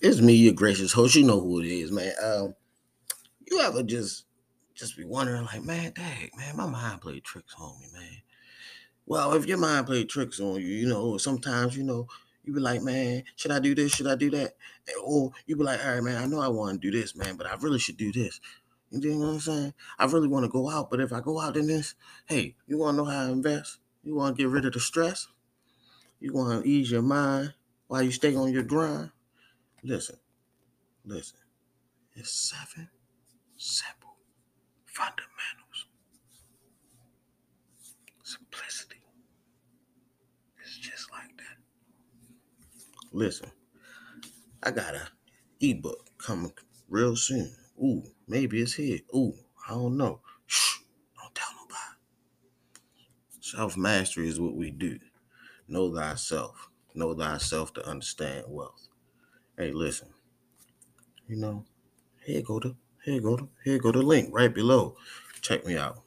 it's me, your gracious host. You know who it is, man. Um, you ever just just be wondering, like, man, dang, man, my mind played tricks on me, man. Well, if your mind played tricks on you, you know, sometimes you know you be like, man, should I do this? Should I do that? Or you be like, all right, man, I know I want to do this, man, but I really should do this. You know what I'm saying? I really want to go out, but if I go out in this, hey, you want to know how to invest? You want to get rid of the stress? You want to ease your mind while you stay on your grind? Listen, listen. It's seven simple fundamentals. Simplicity. It's just like that. Listen, I got a ebook coming real soon. Ooh, maybe it's here. Ooh, I don't know. Shh, don't tell nobody. Self mastery is what we do. Know thyself. Know thyself to understand wealth. Hey, listen. You know, here go to here go to here go the link right below. Check me out.